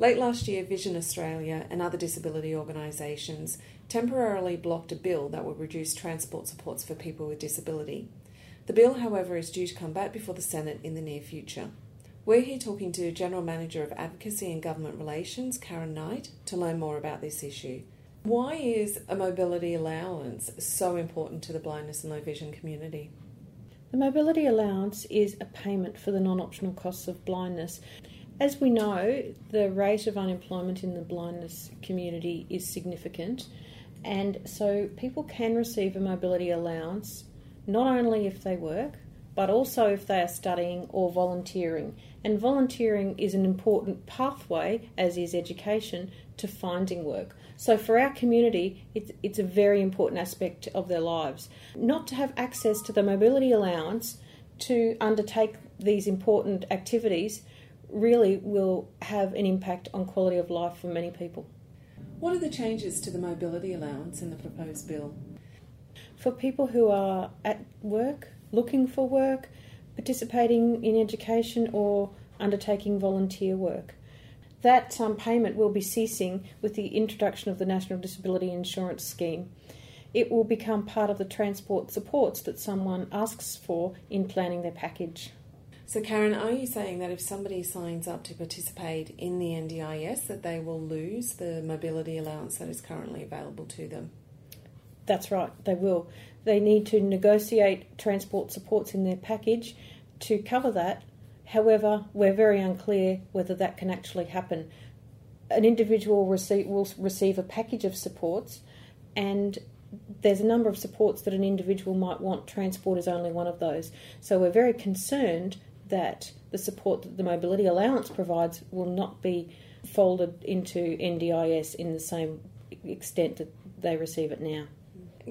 Late last year, Vision Australia and other disability organisations temporarily blocked a bill that would reduce transport supports for people with disability. The bill, however, is due to come back before the Senate in the near future. We're here talking to General Manager of Advocacy and Government Relations, Karen Knight, to learn more about this issue. Why is a mobility allowance so important to the blindness and low vision community? The mobility allowance is a payment for the non optional costs of blindness. As we know, the rate of unemployment in the blindness community is significant, and so people can receive a mobility allowance not only if they work, but also if they are studying or volunteering. And volunteering is an important pathway, as is education, to finding work. So for our community, it's, it's a very important aspect of their lives. Not to have access to the mobility allowance to undertake these important activities really will have an impact on quality of life for many people. What are the changes to the mobility allowance in the proposed bill? For people who are at work, looking for work, participating in education, or undertaking volunteer work. That um, payment will be ceasing with the introduction of the National Disability Insurance Scheme. It will become part of the transport supports that someone asks for in planning their package. So, Karen, are you saying that if somebody signs up to participate in the NDIS, that they will lose the mobility allowance that is currently available to them? That's right, they will. They need to negotiate transport supports in their package to cover that. However, we're very unclear whether that can actually happen. An individual receive, will receive a package of supports, and there's a number of supports that an individual might want. Transport is only one of those. So we're very concerned that the support that the mobility allowance provides will not be folded into NDIS in the same extent that they receive it now.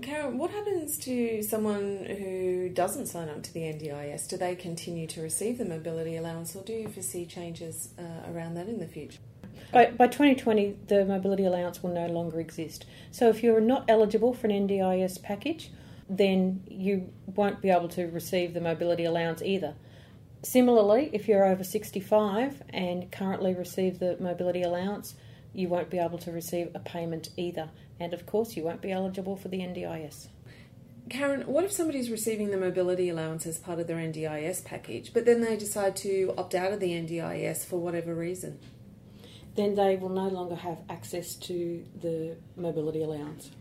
Karen, what happens to someone who doesn't sign up to the NDIS? Do they continue to receive the mobility allowance, or do you foresee changes uh, around that in the future? By, by 2020, the mobility allowance will no longer exist. So if you're not eligible for an NDIS package, then you won't be able to receive the mobility allowance either. Similarly, if you're over 65 and currently receive the mobility allowance, you won't be able to receive a payment either. And of course, you won't be eligible for the NDIS. Karen, what if somebody's receiving the mobility allowance as part of their NDIS package, but then they decide to opt out of the NDIS for whatever reason? Then they will no longer have access to the mobility allowance.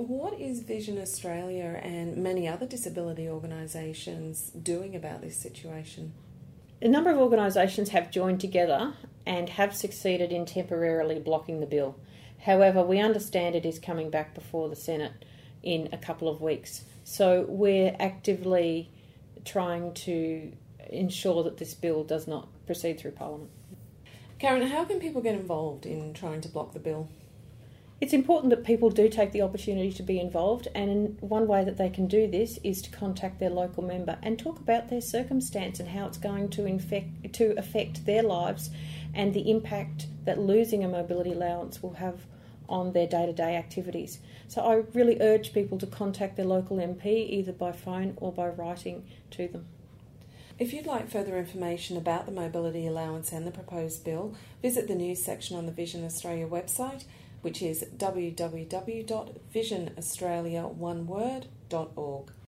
What is Vision Australia and many other disability organisations doing about this situation? A number of organisations have joined together and have succeeded in temporarily blocking the bill. However, we understand it is coming back before the Senate in a couple of weeks. So we're actively trying to ensure that this bill does not proceed through Parliament. Karen, how can people get involved in trying to block the bill? It's important that people do take the opportunity to be involved, and one way that they can do this is to contact their local member and talk about their circumstance and how it's going to, infect, to affect their lives and the impact that losing a mobility allowance will have on their day to day activities. So I really urge people to contact their local MP either by phone or by writing to them. If you'd like further information about the mobility allowance and the proposed bill, visit the news section on the Vision Australia website which is www.visionaustraliaoneword.org.